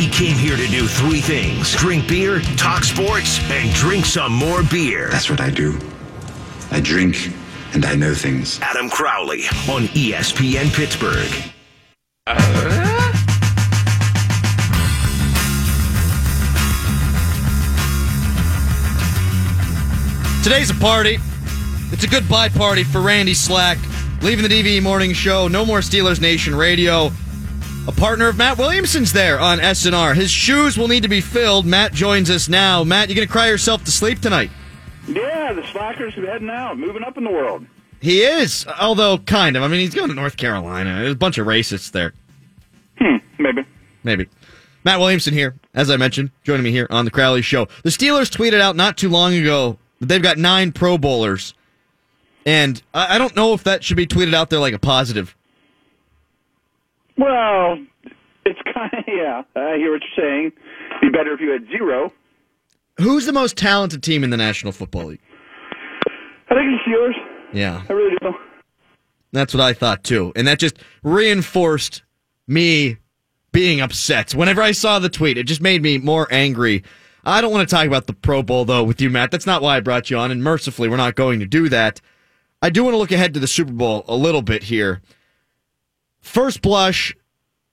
He came here to do three things drink beer, talk sports, and drink some more beer. That's what I do. I drink and I know things. Adam Crowley on ESPN Pittsburgh. Today's a party. It's a goodbye party for Randy Slack. Leaving the DVE Morning Show. No more Steelers Nation Radio. A partner of Matt Williamson's there on SNR. His shoes will need to be filled. Matt joins us now. Matt, you're going to cry yourself to sleep tonight? Yeah, the Slackers are heading out, moving up in the world. He is, although kind of. I mean, he's going to North Carolina. There's a bunch of racists there. Hmm, maybe. Maybe. Matt Williamson here, as I mentioned, joining me here on the Crowley Show. The Steelers tweeted out not too long ago that they've got nine Pro Bowlers, and I I don't know if that should be tweeted out there like a positive. Well, it's kind of, yeah, I hear what you're saying. Be better if you had zero. Who's the most talented team in the National Football League? I think it's Steelers. Yeah, I really do. that's what I thought too, and that just reinforced me being upset. Whenever I saw the tweet, it just made me more angry. I don't want to talk about the Pro Bowl though with you, Matt. That's not why I brought you on, and mercifully, we're not going to do that. I do want to look ahead to the Super Bowl a little bit here. First blush,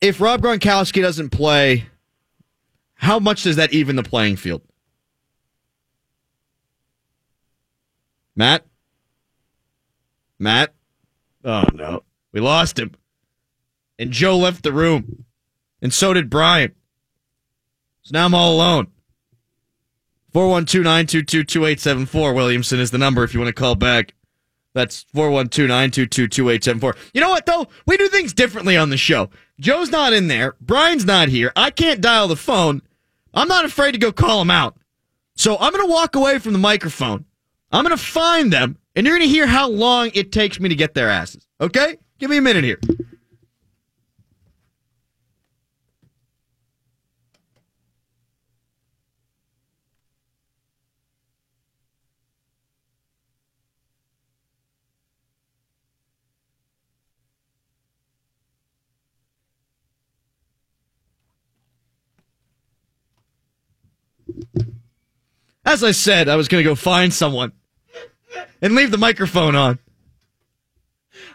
if Rob Gronkowski doesn't play, how much does that even the playing field? Matt? Matt? Oh no. We lost him. And Joe left the room. And so did Brian. So now I'm all alone. 412-922-2874. Williamson is the number if you want to call back. That's 412-922-2874. You know what though? We do things differently on the show. Joe's not in there. Brian's not here. I can't dial the phone. I'm not afraid to go call them out. So I'm going to walk away from the microphone. I'm going to find them, and you're going to hear how long it takes me to get their asses. Okay? Give me a minute here. As I said, I was going to go find someone and leave the microphone on.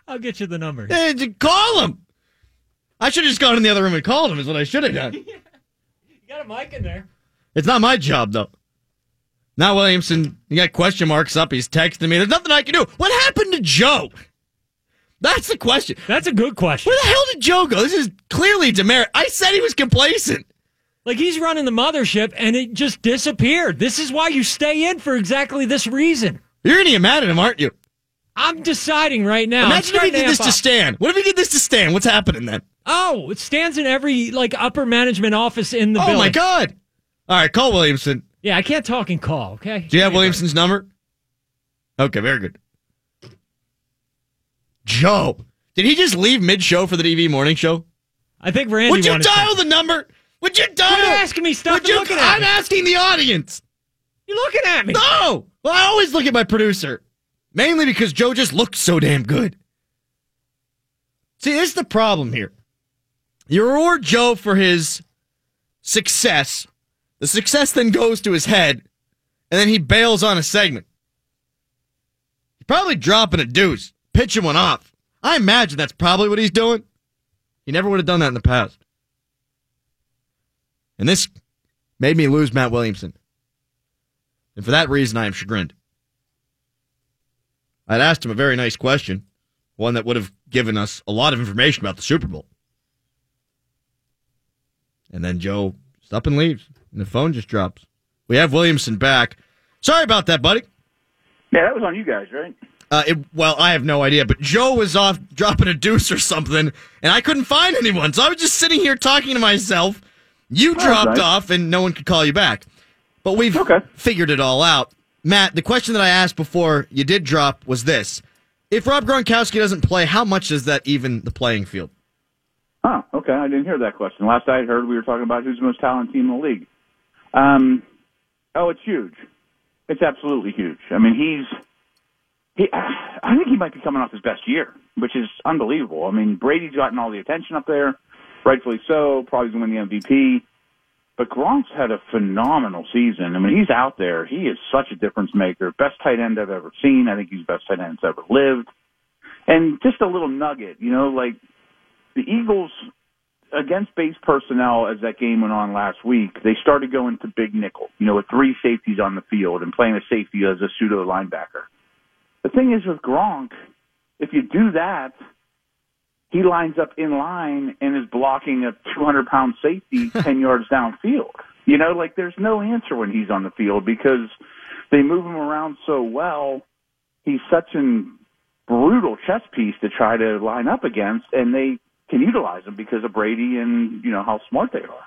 I'll get you the number. Hey, j- call him. I should have just gone in the other room and called him. Is what I should have done. You got a mic in there. It's not my job though. Now Williamson, you got question marks up. He's texting me. There's nothing I can do. What happened to Joe? That's the question. That's a good question. Where the hell did Joe go? This is clearly demerit. I said he was complacent. Like he's running the mothership and it just disappeared. This is why you stay in for exactly this reason. You're gonna get mad at him, aren't you? I'm deciding right now. Imagine if he did this amp to. Stan. What if he did this to Stan? What's happening then? Oh, it stands in every like upper management office in the Oh building. my God! All right, call Williamson. Yeah, I can't talk and call. Okay. Do you have Williamson's number? Okay, very good. Joe, did he just leave mid-show for the DV morning show? I think Randy. Would you dial something. the number? Would you? Quit asking me stuff Would you? looking at I'm me. asking the audience. You're looking at me? No. Well, I always look at my producer, mainly because Joe just looks so damn good. See, this is the problem here. You reward Joe for his success. The success then goes to his head, and then he bails on a segment. He's probably dropping a deuce, pitching one off. I imagine that's probably what he's doing. He never would have done that in the past. And this made me lose Matt Williamson. And for that reason, I am chagrined. I'd asked him a very nice question, one that would have given us a lot of information about the Super Bowl. And then Joe just up and leaves, and the phone just drops. We have Williamson back. Sorry about that, buddy. Yeah, that was on you guys, right? Uh, it, well, I have no idea, but Joe was off dropping a deuce or something, and I couldn't find anyone. So I was just sitting here talking to myself. You dropped nice. off, and no one could call you back. But we've Okay. figured it all out. Matt, the question that I asked before you did drop was this. If Rob Gronkowski doesn't play, how much does that even the playing field? Oh, okay. I didn't hear that question. Last I heard, we were talking about who's the most talented team in the league. Um, oh, it's huge. It's absolutely huge. I mean, he's. He, I think he might be coming off his best year, which is unbelievable. I mean, Brady's gotten all the attention up there, rightfully so. Probably going to win the MVP. But Gronk's had a phenomenal season. I mean, he's out there. He is such a difference maker. Best tight end I've ever seen. I think he's the best tight end that's ever lived. And just a little nugget, you know, like the Eagles against base personnel as that game went on last week, they started going to big nickel, you know, with three safeties on the field and playing a safety as a pseudo linebacker. The thing is with Gronk, if you do that, he lines up in line and is blocking a 200 pound safety 10 yards downfield. You know, like there's no answer when he's on the field because they move him around so well. He's such an brutal chess piece to try to line up against, and they can utilize him because of Brady and you know how smart they are.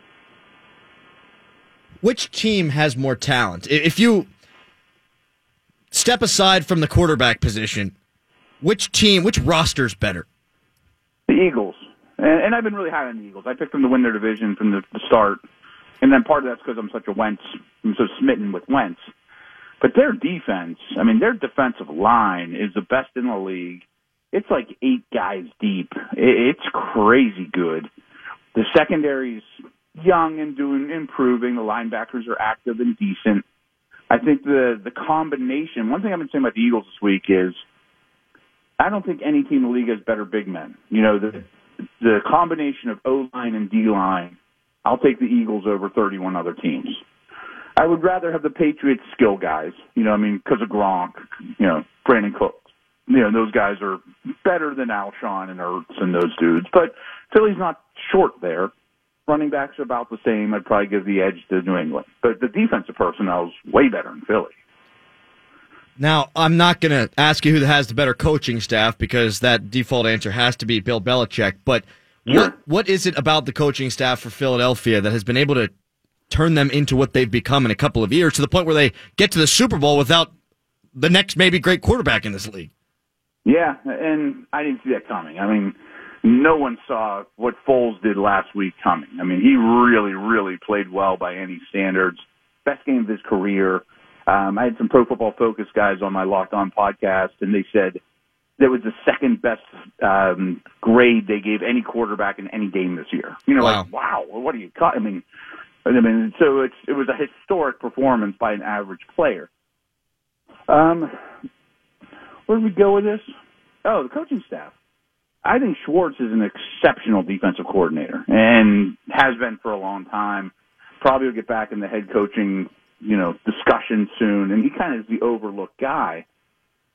Which team has more talent? If you step aside from the quarterback position, which team, which roster's better? Eagles, and, and I've been really high on the Eagles. I picked them to win their division from the, the start, and then part of that's because I'm such a Wentz, I'm so smitten with Wentz. But their defense, I mean, their defensive line is the best in the league. It's like eight guys deep. It's crazy good. The secondary's young and doing improving. The linebackers are active and decent. I think the the combination. One thing I've been saying about the Eagles this week is, I don't think any team in the league has better big men. You know, the the combination of O line and D line. I'll take the Eagles over 31 other teams. I would rather have the Patriots skill guys. You know, I mean, because of Gronk, you know, Brandin Cooks. You know, those guys are better than Alshon and Ertz and those dudes. But Philly's not short there. Running backs are about the same. I'd probably give the edge to New England. But the defensive personnel is way better in Philly. Now, I'm not going to ask you who has the better coaching staff because that default answer has to be Bill Belichick. But Sure. what what is it about the coaching staff for Philadelphia that has been able to turn them into what they've become in a couple of years to the point where they get to the Super Bowl without the next maybe great quarterback in this league? Yeah, and I didn't see that coming. I mean, no one saw what Foles did last week coming. I mean, he really, really played well by any standards. Best game of his career. Um, I had some Pro Football Focus guys on my Locked On podcast, and they said that was the second best um, grade they gave any quarterback in any game this year. You know, Wow. like wow, well, what do you cut? I mean, I mean, so it's it was a historic performance by an average player. Um, where did we go with this? Oh, the coaching staff. I think Schwartz is an exceptional defensive coordinator and has been for a long time. Probably will get back in the head coaching, you know, discussion soon. And he kind of is the overlooked guy.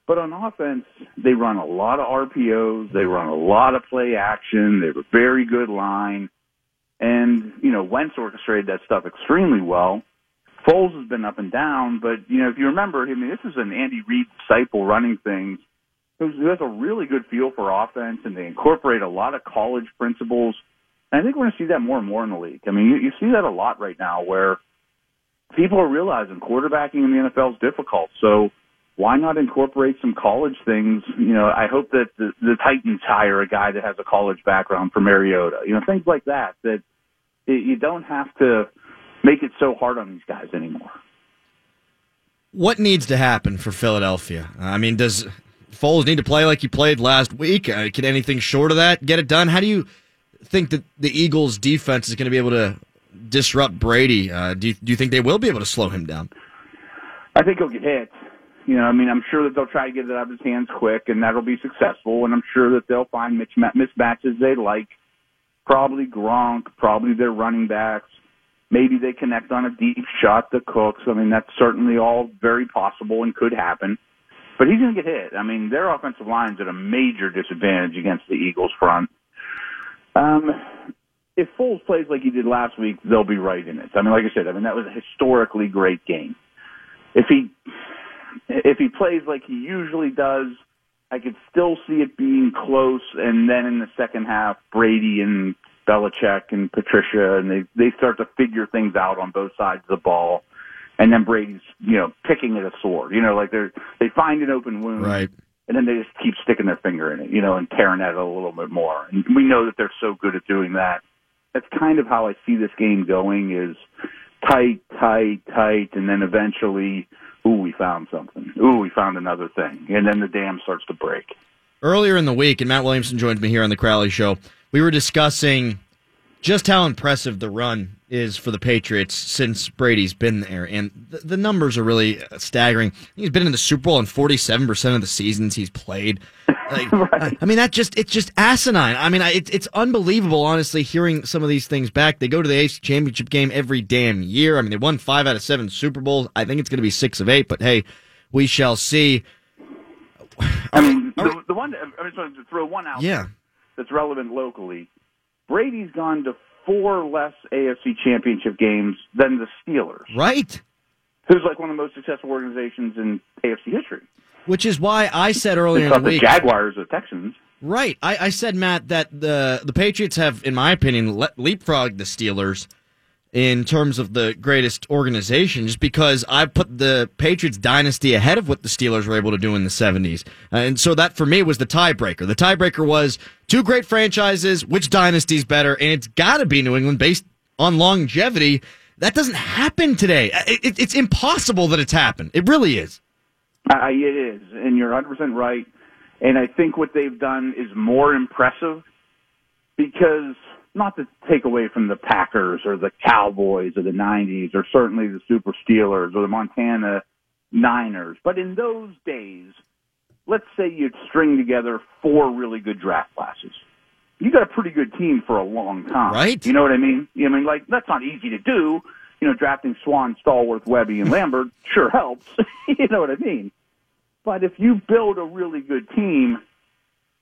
But on offense, they run a lot of RPOs. They run a lot of play action. They have a very good line. And, you know, Wentz orchestrated that stuff extremely well. Foles has been up and down, but, you know, if you remember, I mean, this is an Andy Reid disciple running things who has a really good feel for offense, and they incorporate a lot of college principles. And I think we're going to see that more and more in the league. I mean, you, you see that a lot right now where people are realizing quarterbacking in the NFL is difficult. So why not incorporate some college things? You know, I hope that the, the Titans hire a guy that has a college background for Mariota. You know, things like that. That you don't have to make it so hard on these guys anymore. What needs to happen for Philadelphia? I mean, does Foles need to play like he played last week? Uh, can anything short of that get it done? How do you think that the Eagles' defense is going to be able to disrupt Brady? Uh, do, you, do you think they will be able to slow him down? I think he'll get hit. You know, I mean, I'm sure that they'll try to get it out of his hands quick, and that'll be successful. And I'm sure that they'll find mismatches they like. Probably Gronk, probably their running backs. Maybe they connect on a deep shot to Cooks. I mean, that's certainly all very possible and could happen. But he's going to get hit. I mean, their offensive line's at a major disadvantage against the Eagles front. Um, if Foles plays like he did last week, they'll be right in it. I mean, like I said, I mean that was a historically great game. If he if he plays like he usually does, I could still see it being close. And then in the second half, Brady and Belichick and Patricia, and they they start to figure things out on both sides of the ball. And then Brady's, you know, picking at a sword. You know, like they're they find an open wound, Right. and then they just keep sticking their finger in it, you know, and tearing at it a little bit more. And we know that they're so good at doing that. That's kind of how I see this game going: is tight, tight, tight, and then eventually, ooh, we found something. Ooh, we found another thing, and then the dam starts to break. Earlier in the week, and Matt Williamson joined me here on the Crowley Show, we were discussing just how impressive the run is for the Patriots since Brady's been there, and the, the numbers are really staggering. He's been in the Super Bowl in forty-seven percent of the seasons he's played. Like, Right. I mean, that just it's just asinine. I mean, I, it's it's unbelievable, honestly, hearing some of these things back. They go to the AFC Championship game every damn year. I mean, they won five out of seven Super Bowls. I think it's going to be six of eight, but hey, we shall see. I mean, the, the one I just wanted to throw one out. Yeah, that's relevant locally. Brady's gone to four less AFC Championship games than the Steelers, right. who's like one of the most successful organizations in AFC history. Which is why I said earlier It's in the the week. Jaguars or Texans. Right. I, I said, Matt, that the the Patriots have, in my opinion, le- leapfrogged the Steelers in terms of the greatest organization, just because I put the Patriots dynasty ahead of what the Steelers were able to do in the 70s. Uh, and so that for me was the tiebreaker. The tiebreaker was two great franchises, which dynasty's better? And it's got to be New England based on longevity. That doesn't happen today. It, it, it's impossible that it's happened. It really is. I, it is, and you're 100% right. And I think what they've done is more impressive because not to take away from the Packers or the Cowboys of the 90s or certainly the Super Steelers or the Montana Niners, but in those days, let's say you'd string together four really good draft classes. You got a pretty good team for a long time. Right. You know what I mean? I mean, like, that's not easy to do. You know, drafting Swann, Stallworth, Webby, and Lambert sure helps. you know what I mean? But if you build a really good team,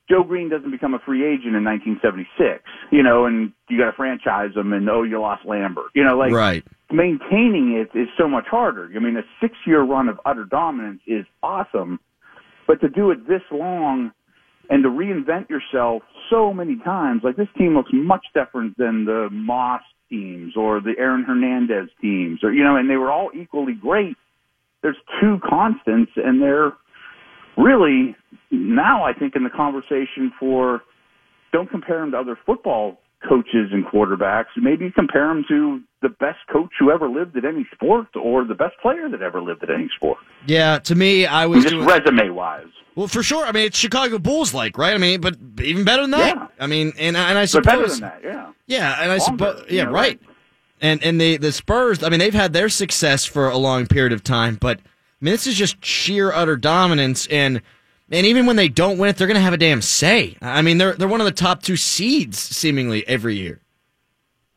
Joe Greene doesn't become a free agent in 1976, you know, and you got to franchise him, and oh, you lost Lambert, you know, like right. maintaining it is so much harder. I mean, a six-year run of utter dominance is awesome, but to do it this long and to reinvent yourself so many times, like this team looks much different than the Moss teams or the Aaron Hernandez teams, or you know, and they were all equally great. There's two constants, and they're really now I think in the conversation for don't compare them to other football coaches and quarterbacks. Maybe compare them to the best coach who ever lived at any sport or the best player that ever lived at any sport. Yeah, to me, I was Just resume wise. Well, for sure. I mean, it's Chicago Bulls like, right? I mean, but even better than that. Yeah. I mean, and and I But suppose, better than that, yeah. yeah, and I suppose, you yeah, know, right. And and the the Spurs, I mean, they've had their success for a long period of time, but I mean, this is just sheer utter dominance, and and even when they don't win it, they're going to have a damn say. I mean, they're they're one of the top two seeds seemingly every year.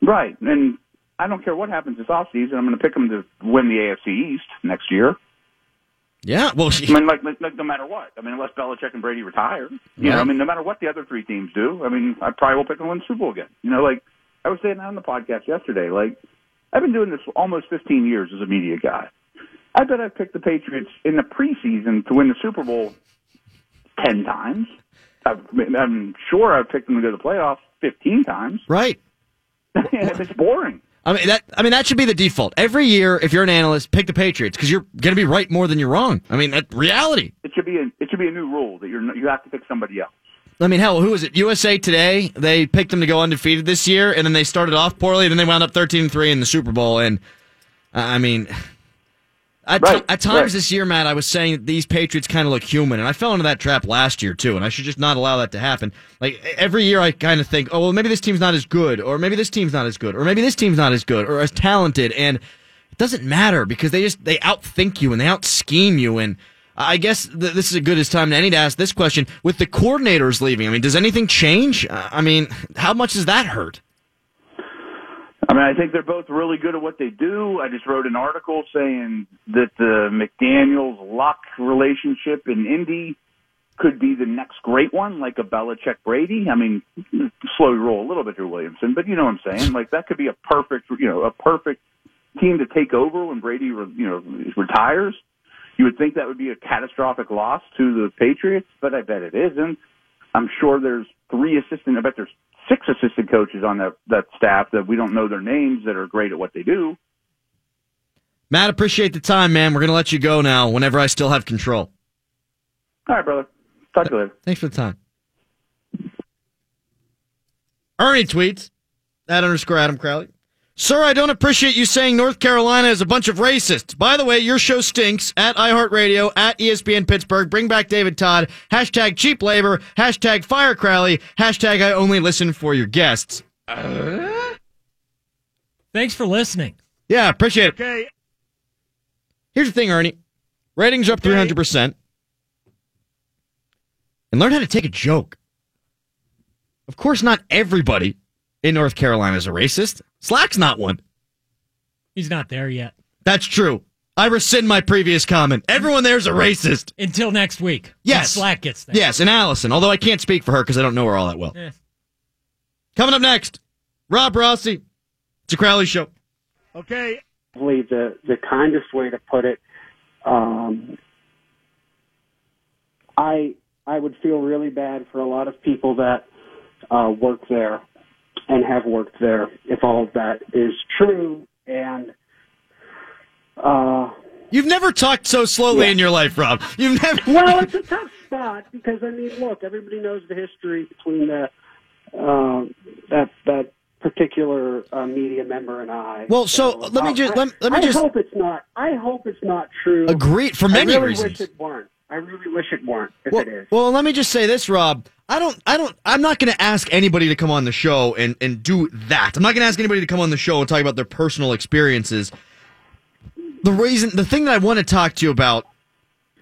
Right. And I don't care what happens this offseason. I'm going to pick them to win the AFC East next year. Yeah, well, I mean, like, like, no matter what. I mean, unless Belichick and Brady retire. You know, I mean, no matter what the other three teams do, I mean, I probably will pick them to win the Super Bowl again. You know, like, I was saying that on the podcast yesterday. Like, I've been doing this almost 15 years as a media guy. I bet I've picked the Patriots in the preseason to win the Super Bowl 10 times. I've, I'm sure I've picked them to go to the playoffs 15 times. right. it's boring. I mean that. I mean that should be the default every year. If you're an analyst, pick the Patriots because you're going to be right more than you're wrong. I mean that reality. It should be a, it should be a new rule that you're you have to pick somebody else. I mean, hell, who was it? USA Today. They picked them to go undefeated this year, and then they started off poorly, and then they wound up thirteen three in the Super Bowl. And I mean, at, Right, at times right. this year, Matt, I was saying that these Patriots kind of look human, and I fell into that trap last year too. And I should just not allow that to happen. Like every year, I kind of think, oh well, maybe this team's not as good, or maybe this team's not as good, or maybe this team's not as good, or as talented, and it doesn't matter because they just they outthink you and they out scheme you and. I guess th- this is as good as time to any to ask this question. With the coordinators leaving, I mean, does anything change? I mean, how much does that hurt? I mean, I think they're both really good at what they do. I just wrote an article saying that the McDaniels Luck relationship in Indy could be the next great one, like a Belichick Brady. I mean, slowly roll a little bit through Williamson, but you know what I'm saying. Like that could be a perfect, you know, a perfect team to take over when Brady, re- you know, retires. You would think that would be a catastrophic loss to the Patriots, but I bet it isn't. I'm sure there's three assistant. I bet there's six assistant coaches on that that staff that we don't know their names that are great at what they do. Matt, appreciate the time, man. We're going to let you go now whenever I still have control. All right, brother. Talk to you later. Thanks for the time. Ernie tweets at underscore Adam Crowley. Sir, I don't appreciate you saying North Carolina is a bunch of racists. By the way, your show stinks at iHeartRadio, at ESPN Pittsburgh. Bring back David Todd. Hashtag cheap labor. Hashtag fire Crowley. Hashtag I only listen for your guests. Uh? Thanks for listening. Yeah, appreciate it. Okay. Here's the thing, Ernie. Ratings are up 300%. And learn how to take a joke. Of course, not everybody in North Carolina is a racist. Slack's not one. He's not there yet. That's true. I rescind my previous comment. Everyone there's a racist. Until next week. Yes. Slack gets there. Yes, and Allison, although I can't speak for her because I don't know her all that well. Eh. Coming up next, Rob Rossi. It's a Crowley show. Okay. probably the the kindest way to put it. Um, I I would feel really bad for a lot of people that uh, work there and have worked there if all of that is true. And uh, You've never talked so slowly Yeah. in your life, Rob. You've never. well, it's a tough spot because I mean, look, everybody knows the history between the uh, that that particular uh, media member and I. Well, so let me uh, just- I- let- me I just- hope it's not. I hope it's not true. Agreed, for many I really reasons. Wish it weren't. I really wish it weren't. If well, it is. well, let me just say this, Rob. I don't, I don't, I'm not going to ask anybody to come on the show and, and do that. I'm not going to ask anybody to come on the show and talk about their personal experiences. The reason, the thing that I want to talk to you about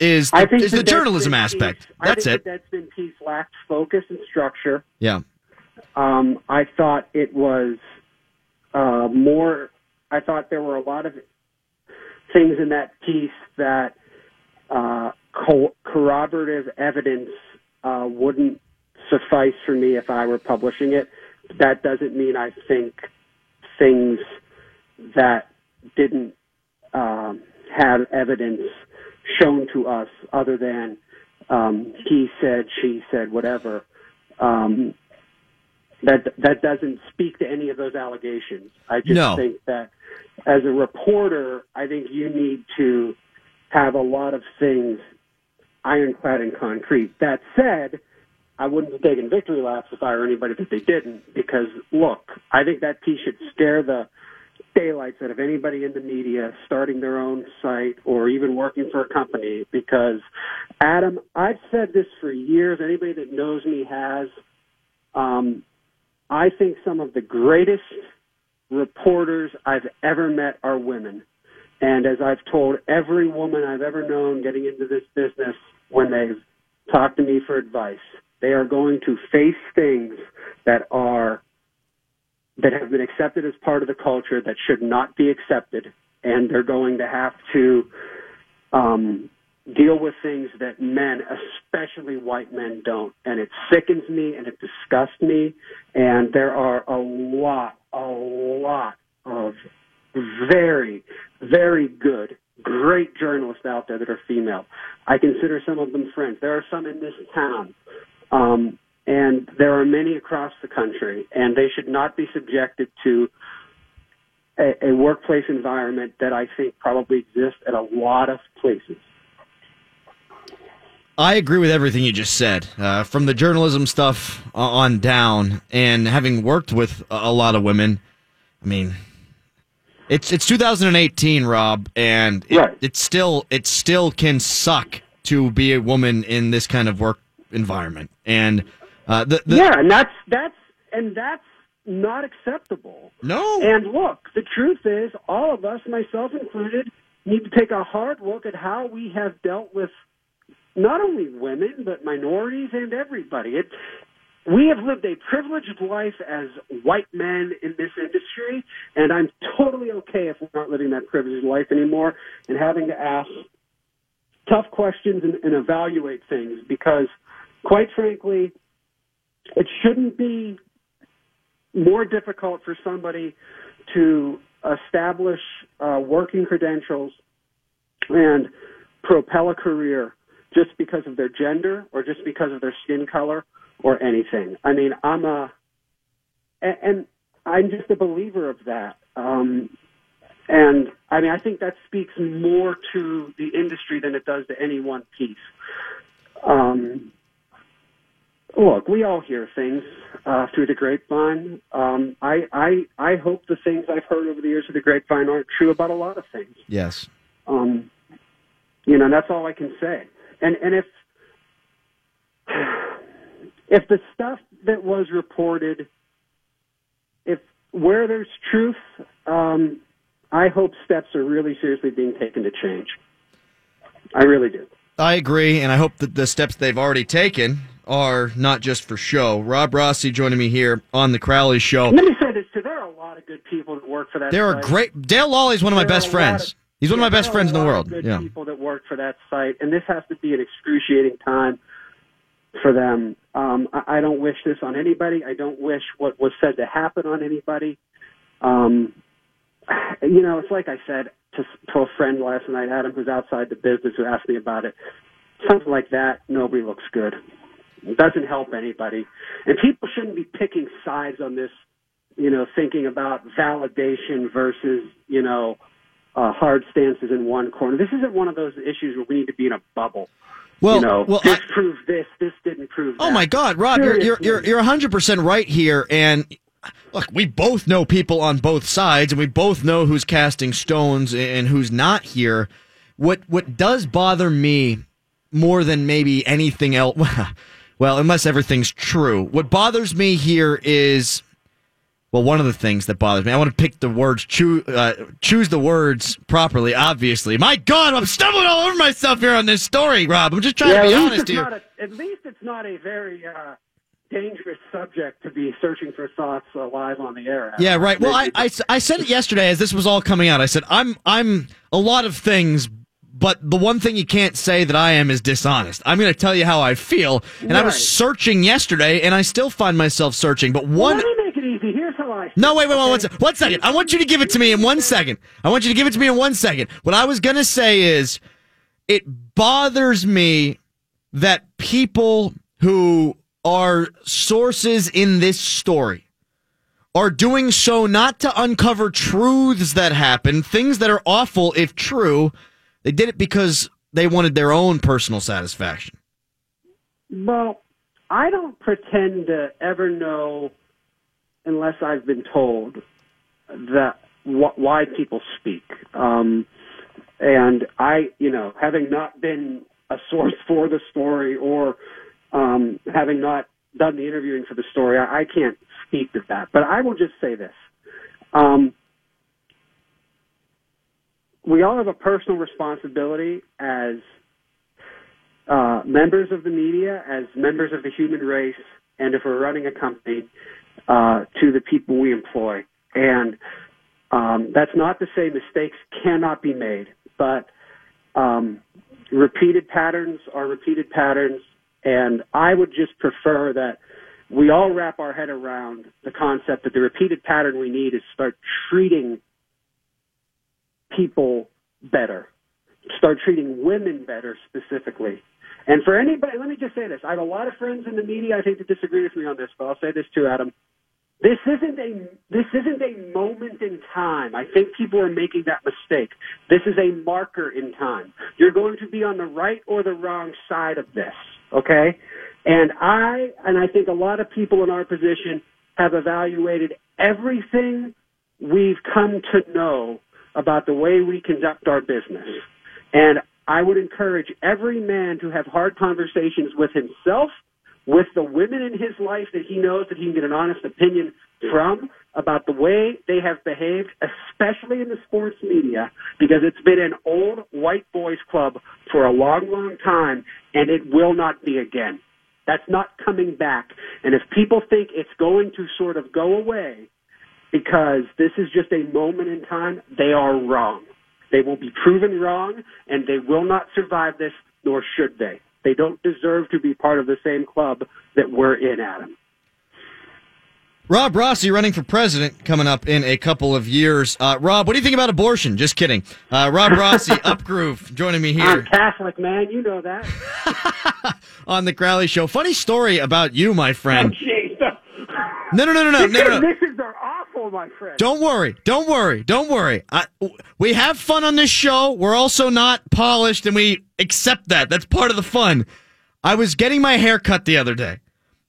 is I the, think is the journalism aspect. Peace. I That's think it. That's been peace lacked focus and structure. Yeah. Um, I thought it was uh, more. I thought there were a lot of things in that piece that uh, co- corroborative evidence uh, wouldn't suffice for me if I were publishing it. That doesn't mean I think things that didn't um, have evidence shown to us other than um, he said, she said, whatever. Um, that that doesn't speak to any of those allegations. I just No. think that as a reporter, I think you need to have a lot of things ironclad and concrete. That said, I wouldn't be taking victory laps if I were anybody that they didn't, because look, I think that piece should scare the daylights out of anybody in the media starting their own site or even working for a company because Adam, I've said this for years. Anybody that knows me has. Um, I think some of the greatest reporters I've ever met are women. And as I've told every woman I've ever known getting into this business when they've talked to me for advice, they are going to face things that are that have been accepted as part of the culture that should not be accepted, and they're going to have to um, deal with things that men, especially white men, don't. And it sickens me and it disgusts me. And there are a lot, a lot of very, very good, great journalists out there that are female. I consider some of them friends. There are some in this town. Um, and there are many across the country, and they should not be subjected to a, a workplace environment that I think probably exists at a lot of places. I agree with everything you just said, uh, from the journalism stuff on down, and having worked with a a lot of women. I mean, it's it's 2018, Rob, and it, Right. it still it still can suck to be a woman in this kind of work environment. And uh, the, the yeah, and that's that's and that's not acceptable. no, And look, the truth is, all of us, myself included, need to take a hard look at how we have dealt with not only women but minorities and everybody. It, we have lived a privileged life as white men in this industry, and I'm totally okay if we're not living that privileged life anymore and having to ask tough questions and, and evaluate things because, quite frankly, it shouldn't be more difficult for somebody to establish uh, working credentials and propel a career just because of their gender or just because of their skin color or anything. I mean, I'm a, and, I'm just a believer of that. Um, and I mean, I think that speaks more to the industry than it does to any one piece. Um, look, we all hear things uh, through the grapevine. Um, I, I, I hope the things I've heard over the years through the grapevine aren't true about a lot of things. yes, Um, you know, that's all I can say. And and if if the stuff that was reported, if where there's truth, um, I hope steps are really seriously being taken to change. I really do. I agree, and I hope that the steps they've already taken are not just for show. Rob Rossi joining me here on the Crowley Show. Let me say this too: there are a lot of good people that work for that. There are great. Dale Lolley is one of my There are best friends. of- He's one of my best friends in the world. Good Yeah. people that work for that site, and this has to be an excruciating time for them. Um, I, I don't wish this on anybody. I don't wish what was said to happen on anybody. Um, you know, it's like I said to, to a friend last night, Adam, who's outside the business, who asked me about it. Something like that, nobody looks good. It doesn't help anybody, and people shouldn't be picking sides on this. You know, thinking about validation versus you know uh, hard stances in one corner. This isn't one of those issues where we need to be in a bubble. Well, you know, well, this I- proved this, this didn't prove that. Oh my God, Rob, you're you're you're you're 100 percent right here. And look, we both know people on both sides, and we both know who's casting stones and who's not here. What what does bother me more than maybe anything else? Well, unless everything's true, what bothers me here is. Well, one of the things that bothers me, I want to pick the words, choose, uh, choose the words properly. Obviously, my God, I'm stumbling all over myself here on this story, Rob. I'm just trying yeah, to be honest here. at least it's not a very uh, dangerous subject to be searching for thoughts uh, live on the air. Yeah, right. Well, I, I, I said it yesterday as this was all coming out. I said I'm I'm a lot of things, but the one thing you can't say that I am is dishonest. I'm going to tell you how I feel, and I was searching yesterday, and I still find myself searching. But one. Let me make it easy. Here's how I. No, wait, wait, wait, one, one second. I want you to give it to me in one second. I want you to give it to me in one second. What I was going to say is it bothers me that people who are sources in this story are doing so not to uncover truths that happen, things that are awful if true. They did it because they wanted their own personal satisfaction. Well, I don't pretend to ever know, unless I've been told, that wh- why people speak. Um, and I, you know, having not been a source for the story or um, having not done the interviewing for the story, I, I can't speak to that. But I will just say this. Um, we all have a personal responsibility as uh, members of the media, as members of the human race, and if we're running a company, uh, to the people we employ. And um, that's not to say mistakes cannot be made, but um, repeated patterns are repeated patterns. And I would just prefer that we all wrap our head around the concept that the repeated pattern we need is start treating people better, start treating women better specifically. And for anybody, let me just say this: I have a lot of friends in the media. I think that disagree with me on this, but I'll say this too, Adam. This isn't a this isn't a moment in time. I think people are making that mistake. This is a marker in time. You're going to be on the right or the wrong side of this, okay? And I and I think a lot of people in our position have evaluated everything we've come to know about the way we conduct our business. And I would encourage every man to have hard conversations with himself, with the women in his life that he knows that he can get an honest opinion from about the way they have behaved, especially in the sports media, because it's been an old white boys club for a long, long time, and it will not be again. That's not coming back. And if people think it's going to sort of go away because this is just a moment in time, they are wrong. They will be proven wrong, and they will not survive this, nor should they. They don't deserve to be part of the same club that we're in, Adam. Rob Rossi running for president coming up in a couple of years. Uh, Rob, what do you think about abortion? Just kidding. Uh, Rob Rossi, Upgroove, joining me here. I'm Catholic, man. You know that. on the Crowley Show. Funny story about you, my friend. Jeez. No, no, no, no, no, no, no. No. Misses are awful, my friend. Don't worry. Don't worry. Don't worry. I, we have fun on this show. We're also not polished, and we accept that. That's part of the fun. I was getting my hair cut the other day,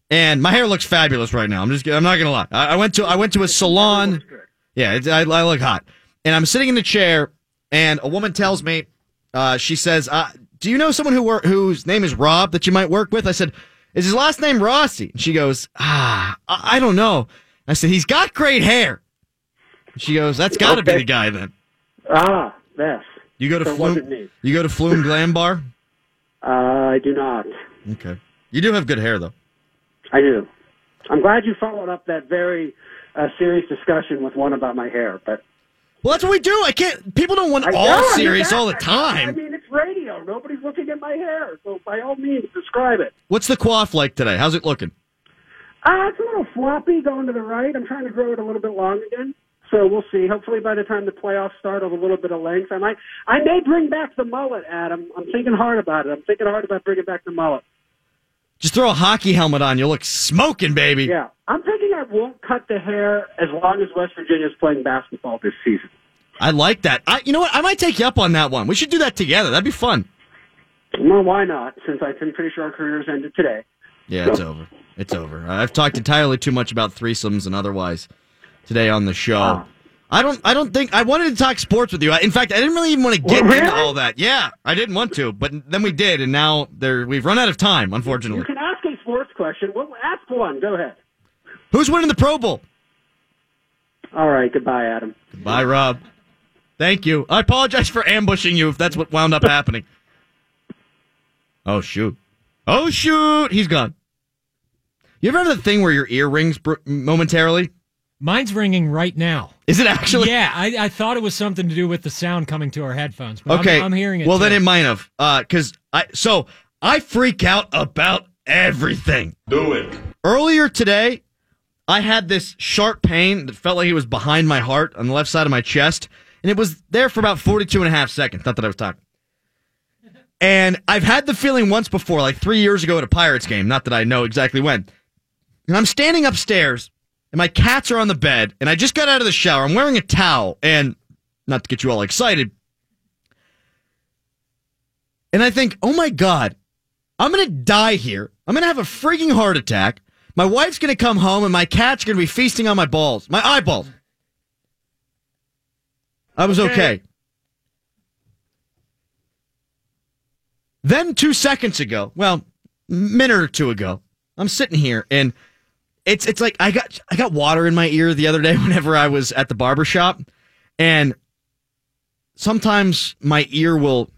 and my hair looks fabulous right now. I'm just. I'm not gonna lie. I, I went to. I went to a salon. Yeah, it, I, I look hot, and I'm sitting in the chair, and a woman tells me, uh, she says, uh, "Do you know someone who whose name is Rob that you might work with?" I said, "Is his last name Rossi?" And she goes, "Ah, I, I don't know." I said, "He's got great hair." She goes, "That's got to be the guy then." Ah, yes. You go to So Flume. You go to Flume Glam Bar. Uh, I do not. Okay. You do have good hair though. I do. I'm glad you followed up that very uh, serious discussion with one about my hair, but Well, that's what we do. I can't. People don't want I all know, serious all the time. I mean, it's radio. Nobody's looking at my hair, so by all means, describe it. What's the quaff like today? How's it looking? Uh, it's a little floppy going to the right. I'm trying to grow it a little bit long again. So we'll see. Hopefully, by the time the playoffs start, I'll have a little bit of length. I might, I may bring back the mullet, Adam. I'm thinking hard about it. I'm thinking hard about bringing back the mullet. Just throw a hockey helmet on. You'll look smoking, baby. Yeah, I'm thinking I won't cut the hair as long as West Virginia's playing basketball this season. I like that. I, you know what? I might take you up on that one. We should do that together. That'd be fun. Well, why not? Since I'm pretty sure our careers ended today. Yeah, it's over. It's over. I've talked entirely too much about threesomes and otherwise today on the show. Wow. I don't. I don't think I wanted to talk sports with you. I- In fact, I didn't really even want to oh, get Well, into all that. Yeah, I didn't want to, but then we did, and now there we've run out of time. Unfortunately, you can ask a sports question. Well, ask one. Go ahead. who's winning the Pro Bowl? All right. Goodbye, Adam. Goodbye, Rob. Thank you. I apologize for ambushing you if that's what wound up happening. Oh shoot! Oh shoot! He's gone. You ever have the thing where your ear rings br- momentarily? Mine's ringing right now. Is it actually? yeah, I, I thought it was something to do with the sound coming to our headphones. But Okay, I'm, I'm hearing it. Well, too. then it might have, uh, because I so I freak out about everything. Do it. Earlier today, I had this sharp pain that felt like it was behind my heart on the left side of my chest, and it was there for about 42 and a half seconds. Not that I was talking. And I've had the feeling once before, like three years ago at a Pirates game. Not that I know exactly when. And I'm standing upstairs, and my cats are on the bed, and I just got out of the shower. I'm wearing a towel, and not to get you all excited, and I think, oh my God, I'm going to die here. I'm going to have a freaking heart attack. My wife's going to come home and my cat's are going to be feasting on my balls, my eyeballs. I was okay. Then two seconds ago, well, a minute or two ago, I'm sitting here and it's it's like I got I got water in my ear the other day whenever I was at the barber shop, and sometimes my ear will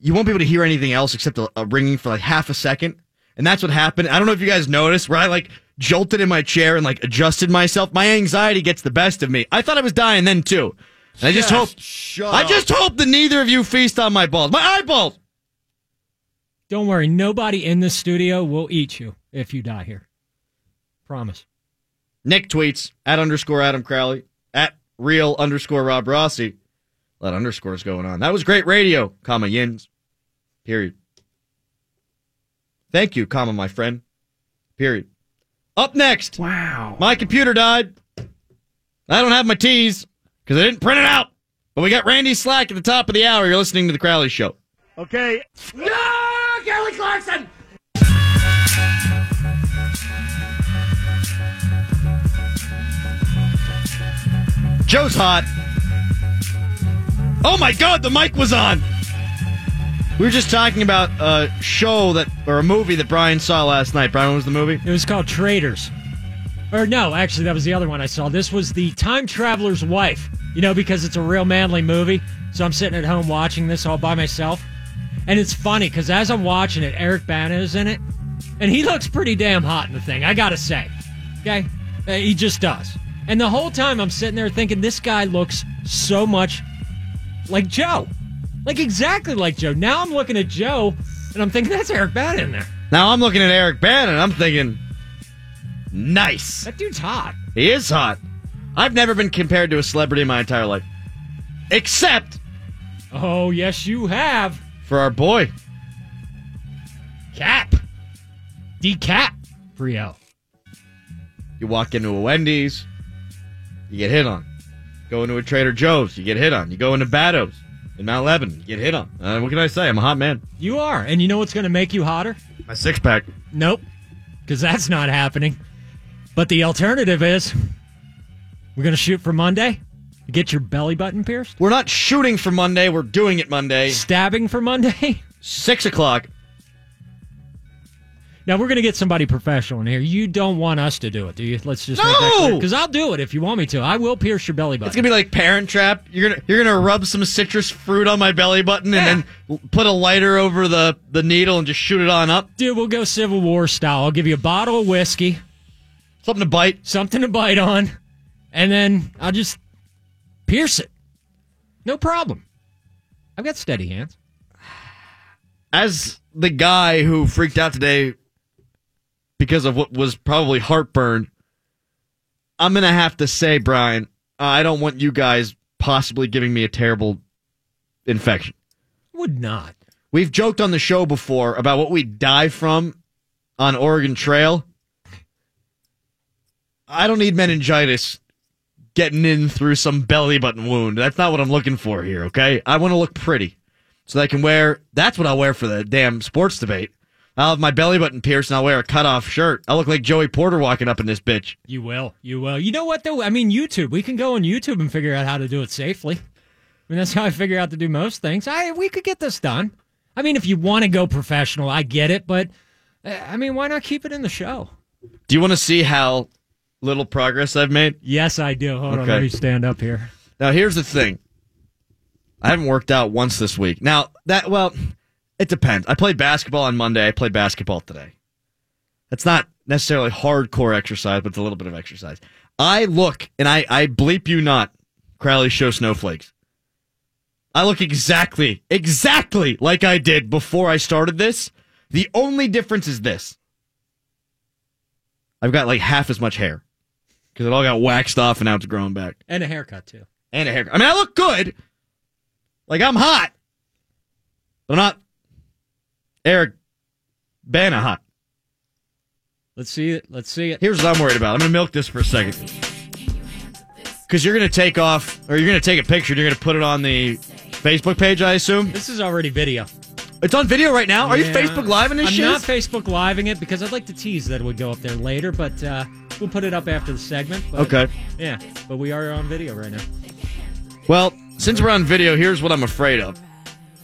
you won't be able to hear anything else except a, a ringing for like half a second. And that's what happened. I don't know if you guys noticed where I like jolted in my chair and like adjusted myself. My anxiety gets the best of me. I thought I was dying then too. And I just hope I just hope that neither of you feast on my balls. My eyeballs. Don't worry, nobody in this studio will eat you if you die here. Promise. Nick tweets at underscore Adam Crowley at real underscore Rob Rossi. A lot of underscores going on. That was great radio, comma yins. Period. Thank you, comma my friend. Period. Up next. Wow. My computer died. I don't have my T's because I didn't print it out. But we got Randy Slack at the top of the hour. You're listening to the Crowley Show. Okay. No, Kelly Clarkson. Joe's hot. Oh my God, the mic was on. We were just talking about a show that or a movie that Brian saw last night. Brian, what was the movie? It was called Traitors. Or no, actually, that was the other one I saw. This was the Time Traveler's Wife. You know, because it's a real manly movie. So I'm sitting at home watching this all by myself. And it's funny because as I'm watching it, Eric Bana is in it. And he looks pretty damn hot in the thing, I gotta say. Okay? Uh, he just does. And the whole time I'm sitting there thinking, this guy looks so much like Joe. Like exactly like Joe. Now I'm looking at Joe and I'm thinking, that's Eric Bana in there. Now I'm looking at Eric Bana and I'm thinking, nice. That dude's hot. He is hot. I've never been compared to a celebrity in my entire life, except Oh, yes, you have. for our boy. Cap. Decap. Frio. You walk into a Wendy's, you get hit on. Go into a Trader Joe's, you get hit on. You go into Bado's in Mount Lebanon, you get hit on. Uh, what can I say? I'm a hot man. You are. And you know what's going to make you hotter? My six pack. Nope. Because that's not happening. But the alternative is we're going to shoot for Monday. Get your belly button pierced. We're not shooting for Monday. We're doing it Monday. Stabbing for Monday. Six o'clock. Now we're gonna get somebody professional in here. You don't want us to do it, do you? Let's just No! because I'll do it if you want me to. I will pierce your belly button. It's gonna be like Parent Trap. You're gonna you're gonna rub some citrus fruit on my belly button Yeah. and then put a lighter over the the needle and just shoot it on up. Dude, we'll go Civil War style. I'll give you a bottle of whiskey, Something to bite. something to bite on, and then I'll just pierce it. No problem. I've got steady hands. As the guy who freaked out today because of what was probably heartburn, I'm gonna have to say, Brian, I don't want you guys possibly giving me a terrible infection. Would not. We've joked on the show before about what we die from on Oregon Trail. I don't need meningitis getting in through some belly button wound. That's not what I'm looking for here, okay? I want to look pretty. So that I can wear that's what I'll wear for the damn sports debate. I'll have my belly button pierced and I'll wear a cutoff shirt. I'll look like Joey Porter walking up in this bitch. You will. You will. You know what though? I mean, YouTube. We can go on YouTube and figure out how to do it safely. I mean, that's how I figure out to do most things. I we could get this done. I mean, if you want to go professional, I get it, but uh, I mean, why not keep it in the show? Do you want to see how little progress I've made? Yes, I do. Hold on, Okay. let me stand up here. Now here's the thing. I haven't worked out once this week. Now that well, it depends. I played basketball on Monday. I played basketball today. That's not necessarily hardcore exercise, but it's a little bit of exercise. I look and I I bleep you not, Crowley show snowflakes. I look exactly, exactly like I did before I started this. The only difference is this. I've got like half as much hair because it all got waxed off and now it's growing back And a haircut too. and a haircut. I mean, I look good. Like I'm hot, but I'm not Eric Bana hot. Let's see it. Let's see it. Here's what I'm worried about. I'm gonna milk this for a second because you're gonna take off, or you're gonna take a picture. and You're gonna put it on the Facebook page. I assume This is already video. it's on video right now. Are you Facebook Live in this I'm shit? not Facebook living it because I'd like to tease that it would go up there later, but uh, we'll put it up after the segment. But, okay. Yeah, but we are on video right now. Well, since we're on video, here's what I'm afraid of.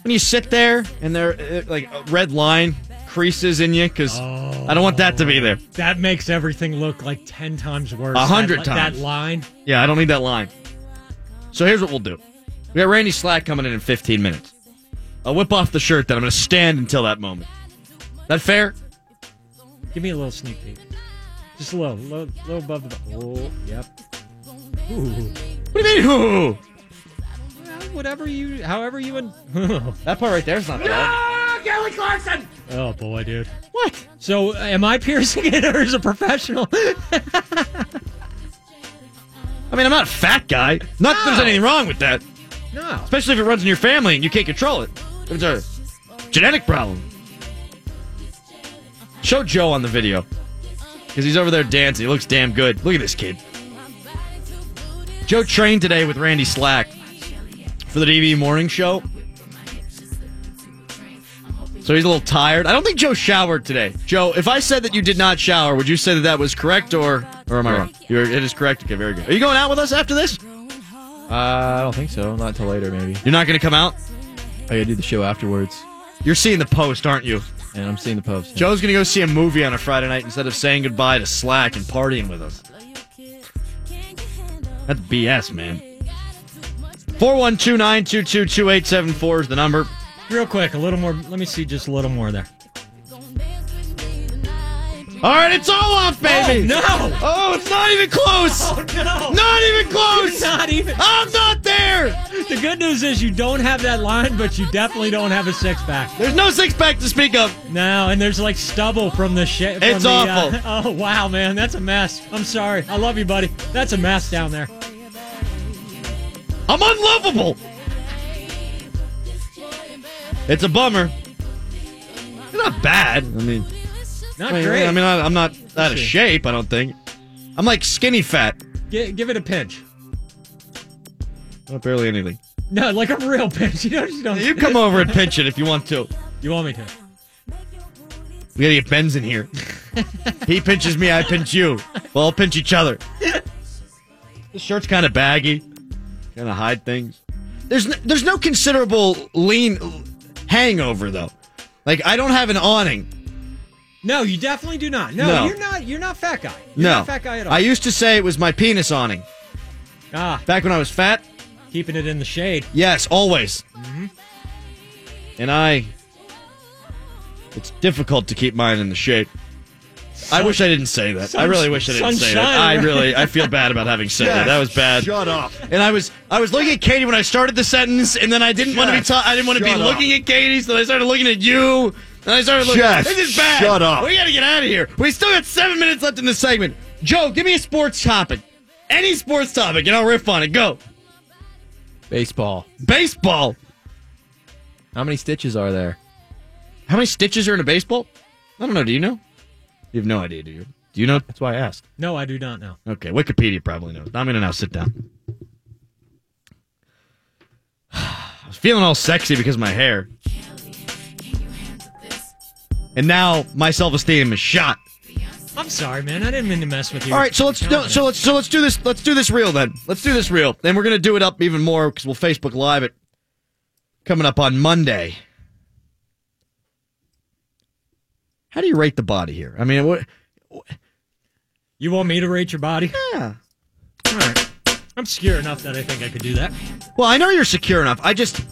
When you sit there and there, like a red line creases in you, because I don't want that to be there. That makes everything look like ten times worse. A hundred That- times. That line. Yeah, I don't need that line. So here's what we'll do. We got Randy Slack coming in in 15 minutes. I'll whip off the shirt, then I'm going to stand until that moment. That fair? Give me a little sneak peek. Just a little, little, little above the. Oh, yep. Ooh. What do you mean? Ooh. Well, whatever you, however you would. That part right there's not bad. Kelly Clarkson! oh boy, dude. What? So, am I piercing it, or is a professional? I mean, I'm not a fat guy. Not that there's anything wrong with that. no. Especially if it runs in your family and you can't control it. It's a genetic problem. Show Joe on the video. Because he's over there dancing. He looks damn good. Look at this kid. Joe trained today with Randy Slack for the TV morning show. So he's a little tired. I don't think Joe showered today. Joe, if I said that you did not shower, would you say that that was correct or or am I wrong? You're, it is correct. Okay, very good. Are you going out with us after this? Uh, I don't think so. Not until later, maybe. You're not going to come out? I gotta do the show afterwards, You're seeing the post, aren't you? and I'm seeing the post. Joe's gonna go see a movie on a Friday night instead of saying goodbye to Slack and partying with us. That's BS, man. 412-922-2874 is the number. Real quick, a little more. Let me see just a little more there. All right, it's all off, baby. No! Oh, it's not even close. Oh, no! Not even close. Not even. I'm not there. The good news is you don't have that line, but you definitely don't have a six pack. There's no six pack to speak of. No, and there's like stubble from the shit. It's the, awful. Uh, oh wow, man, that's a mess. I'm sorry. I love you, buddy. That's a mess down there. I'm unlovable. It's a bummer. It's not bad. I mean, Not I mean, great. I mean, I- I'm not out of shape. I don't think. I'm like skinny fat. Gi- give it a pinch. Not barely anything. No, like a real pinch. You don't. You, don't, You come over and pinch it if you want to. You want me to? We gotta get Ben's in here. he pinches me, I pinch you. We'll all pinch each other. The shirt's kind of baggy, kind of hide things. There's no, there's no considerable lean hangover though. Like I don't have an awning. No, you definitely do not. No, No. you're not. You're not fat guy. You're no. fat guy at all. I used to say it was my penis awning. ah, Back when I was fat, keeping it in the shade. yes, always. Mm-hmm. And I. It's difficult to keep mine in the shape. I wish I didn't say that. I really wish I didn't say that. I really, I feel bad about having said that. That was bad. Shut up. And I was, I was looking at Katie when I started the sentence, and then I didn't want to be, ta- I didn't want to be shut up. looking at Katie, so I started looking at you. And I started looking. Jess, this is bad. shut up. We got to get out of here. We still got seven minutes left in this segment. Joe, give me a sports topic, any sports topic, and I'll riff on it. Go. Baseball. Baseball. How many stitches are there? How many stitches are in a baseball? I don't know. Do you know? You have no idea, do you? Do you know? That's why I asked. No, I do not know. Okay, Wikipedia probably knows. I'm gonna now sit down. I was feeling all sexy because of my hair, and now my self esteem is shot. I'm sorry, man. I didn't mean to mess with you. All right, so let's do, so let's so let's do this. Let's do this real then. Let's do this real, and we're gonna do it up even more because we'll Facebook Live it coming up on Monday. How do you rate the body here? I mean, what? You want me to rate your body? Yeah. All right. I'm secure enough that I think I could do that. Well, I know you're secure enough. I just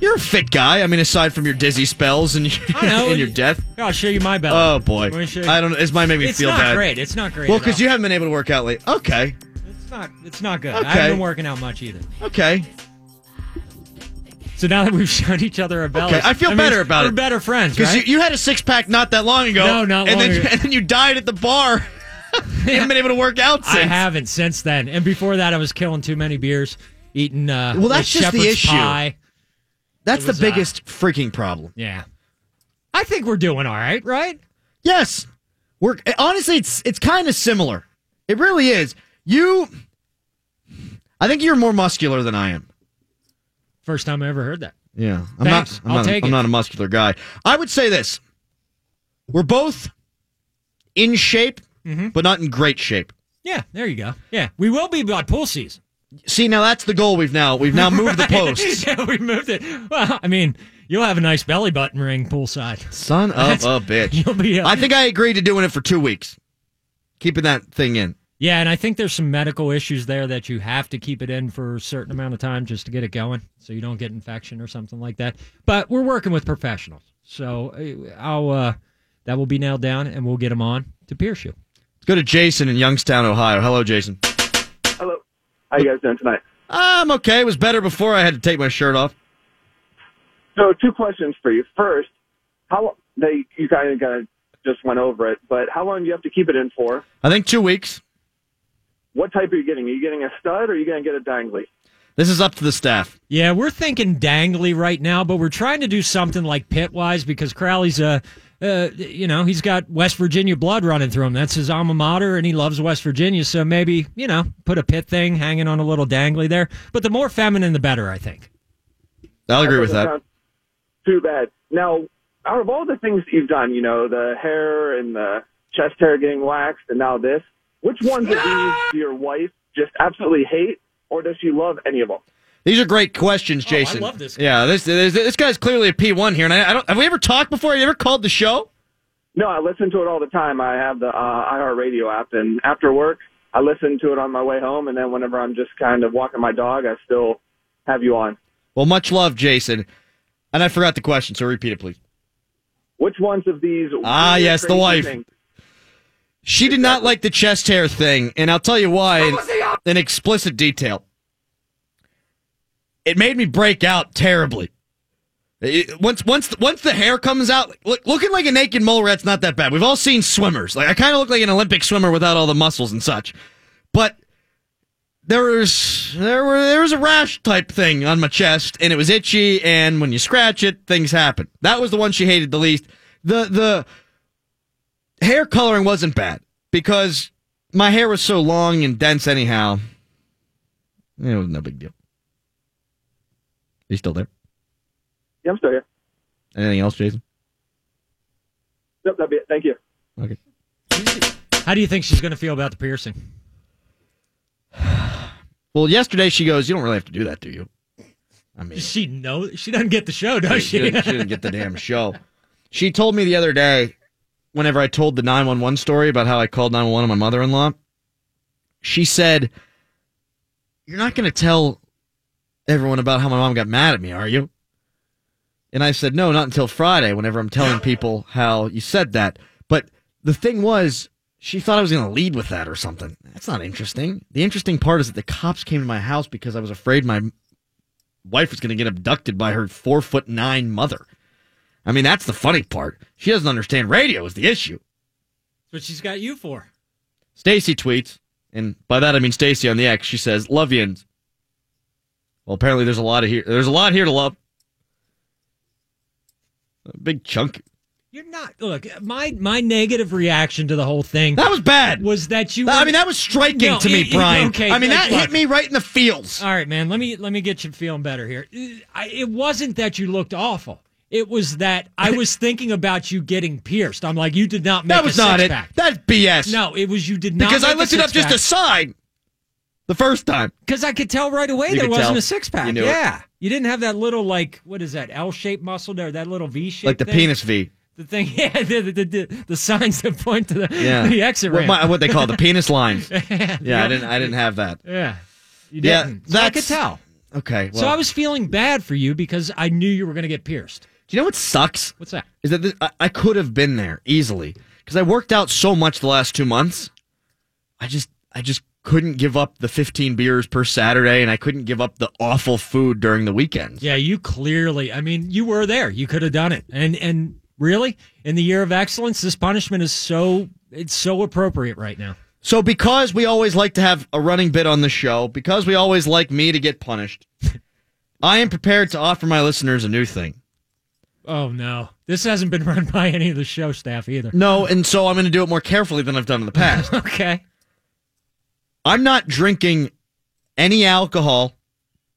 you're a fit guy. I mean, aside from your dizzy spells and your, know. and your death. I'll show you my belly. Oh boy, Let me show you- I don't. Know. This might make me It's feel not bad. great. It's not great. Well, because you haven't been able to work out late. Okay, It's not. It's not good. Okay. I haven't been working out much either. okay. So now that we've shown each other our bellies, Okay, I feel mean, better about it. we're better friends, Because right? you, you had a six pack not that long ago. No, not and long then, ago. And then you died at the bar. you haven't been able to work out since. I haven't since then. And before that, I was killing too many beers, eating. Uh, Well, that's just the issue. Pie. That's It the was, uh, biggest freaking problem. Yeah, I think we're doing all right, right? Yes, we're honestly, it's it's kind of similar. It really is. You, I think you're more muscular than I am. First time I ever heard that. Yeah, I'm Thanks. not. I'm I'll not, take I'm it. not a muscular guy. I would say this: we're both in shape, Mm-hmm. but not in great shape. Yeah, there you go. Yeah, we will be by pool season. See, now that's the goal. We've now we've now moved the posts. yeah, we moved it. Well, I mean, you'll have a nice belly button ring poolside. Son of That's- a bitch! You'll be. Uh, I think I agreed to doing it for two weeks, keeping that thing in. Yeah, and I think there's some medical issues there that you have to keep it in for a certain amount of time just to get it going, so you don't get infection or something like that. But we're working with professionals, so uh, I'll uh, that will be nailed down, and we'll get them on to pierce you. Let's go to Jason in Youngstown, Ohio. Hello, Jason. Hello. How you guys doing tonight? I'm okay. It was better before I had to take my shirt off. So, two questions for you. First, how they you kind kind of just went over it, but how long do you have to keep it in for? I think two weeks. What type are you getting? Are you getting a stud or are you going to get a dangly? This is up to the staff. Yeah, we're thinking dangly right now, but we're trying to do something like Pitwise because Crowley's a, uh, you know, he's got West Virginia blood running through him. That's his alma mater, and he loves West Virginia. So maybe you know, put a pit thing hanging on a little dangly there. But the more feminine, the better, I think. I'll agree with that. Too bad. Now, out of all the things that you've done, you know, the hair and the chest hair getting waxed, and now this, which ones of these do your wife just absolutely hate, or does she love any of them? These are great questions, Jason. Oh, love this guy. Yeah, this, this this guy's clearly a P1 here, and I, I don't. Have we ever talked before? Have you ever called the show? No, I listen to it all the time. I have the uh, iHeartRadio app, and after work, I listen to it on my way home, and then whenever I'm just kind of walking my dog, I still have you on. Well, much love, Jason. And I forgot the question, so repeat it, please. Which ones of these? Ah, yes, the wife. things- She did not like the chest hair thing, and I'll tell you why in, in explicit detail. It made me break out terribly. It- once once once the hair comes out, look, looking like a naked mole rat's not that bad. We've all seen swimmers. Like I kind of look like an Olympic swimmer without all the muscles and such. But there was there were there was a rash type thing on my chest, and it was itchy. And when you scratch it, things happen. That was the one she hated the least. The the hair coloring wasn't bad because my hair was so long and dense anyhow. It was no big deal. Are you still there? Yeah, I'm still here. Anything else, Jason? Yep, that'd be it. Thank you. Okay. How do you think she's going to feel about the piercing? Well, yesterday she goes, "You don't really have to do that, do you?" I mean, she know? She doesn't get the show, does she, she? didn't, she didn't get the damn show. She told me the other day whenever I told the 911 story about how I called 911 on my mother in law, she said, You're not going to tell everyone about how my mom got mad at me, are you? And I said, No, not until Friday, whenever I'm telling people how you said that. But the thing was, she thought I was going to lead with that or something. That's not interesting. The interesting part is that the cops came to my house because I was afraid my wife was going to get abducted by her four foot nine mother. I mean, that's the funny part. She doesn't understand radio is the issue. That's what she's got you for. Stacy tweets, and by that I mean Stacy on the X. She says, "Love yins." Well, apparently there's a lot of here. There's a lot here to love. A big chunk. You're not. Look, my my negative reaction to the whole thing That was bad. was that you. I mean, that was striking No, to me, it- Brian. okay, I mean, that look. hit me right in the feels. All right, man. Let me let me get you feeling better here. I, it wasn't that you looked awful. It was that I was thinking about you getting pierced. I'm like, you did not make That was a not it. six-pack. That's BS. No, it was you did not. because I make a looked it up just a sign the first time. Because I could tell right away You there wasn't tell. a six pack. You knew it. yeah. You didn't have that little, like, what is that, L shaped muscle there, that little V shape. Like the penis V. The thing, yeah, the, the, the, the signs that point to the, Yeah. the exit what, ramp. my- what they call the penis lines. Yeah, I didn't. I didn't have that. yeah. You Yeah, didn't. So I could tell. Okay. Well, so I was feeling bad for you because I knew you were going to get pierced. Do you know what sucks? What's that? Is that this, I, I could have been there easily because I worked out so much the last two months. I just I just couldn't give up the 15 beers per Saturday, and I couldn't give up the awful food during the weekends. Yeah, you clearly, I mean, you were there. You could have done it. And, and really, in the year of excellence, this punishment is so, it's so appropriate right now. So because we always like to have a running bit on the show, because we always like me to get punished, I am prepared to offer my listeners a new thing. Oh, no. This hasn't been run by any of the show staff either. No, and so I'm going to do it more carefully than I've done in the past. Okay. I'm not drinking any alcohol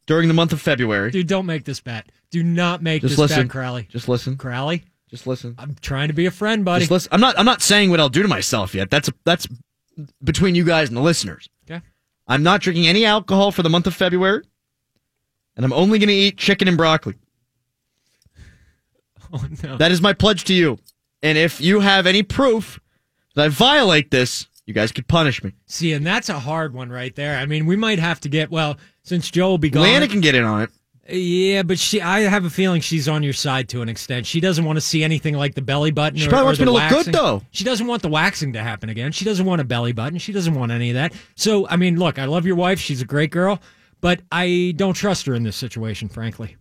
during the month of February. Dude, don't make this bet. Do not make Just this listen. bet, Crowley. Just listen. Crowley, Just listen. I'm trying to be a friend, buddy. Just listen. I'm not. I'm not saying what I'll do to myself yet. That's that's between you guys and the listeners. Okay. I'm not drinking any alcohol for the month of February, and I'm only going to eat chicken and broccoli. Oh, no. That is my pledge to you. And if you have any proof that I violate this, you guys could punish me. See, and that's a hard one right there. I mean, we might have to get, well, since Joe will be gone. Lana can get in on it. Yeah, but she, I have a feeling she's on your side to an extent. She doesn't want to see anything like the belly button. She or, probably wants me to look good, though. She doesn't want the waxing to happen again. She doesn't want a belly button. She doesn't want any of that. So, I mean, look, I love your wife. She's a great girl, but I don't trust her in this situation, frankly.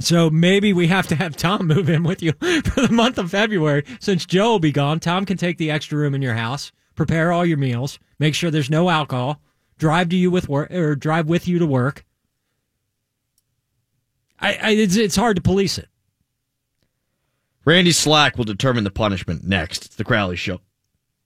So maybe we have to have Tom move in with you for the month of February. Since Joe will be gone, Tom can take the extra room in your house, prepare all your meals, make sure there's no alcohol, drive to you with work or drive with you to work. I, I it's, it's hard to police it. Randy Slack will determine the punishment next. It's the Crowley Show.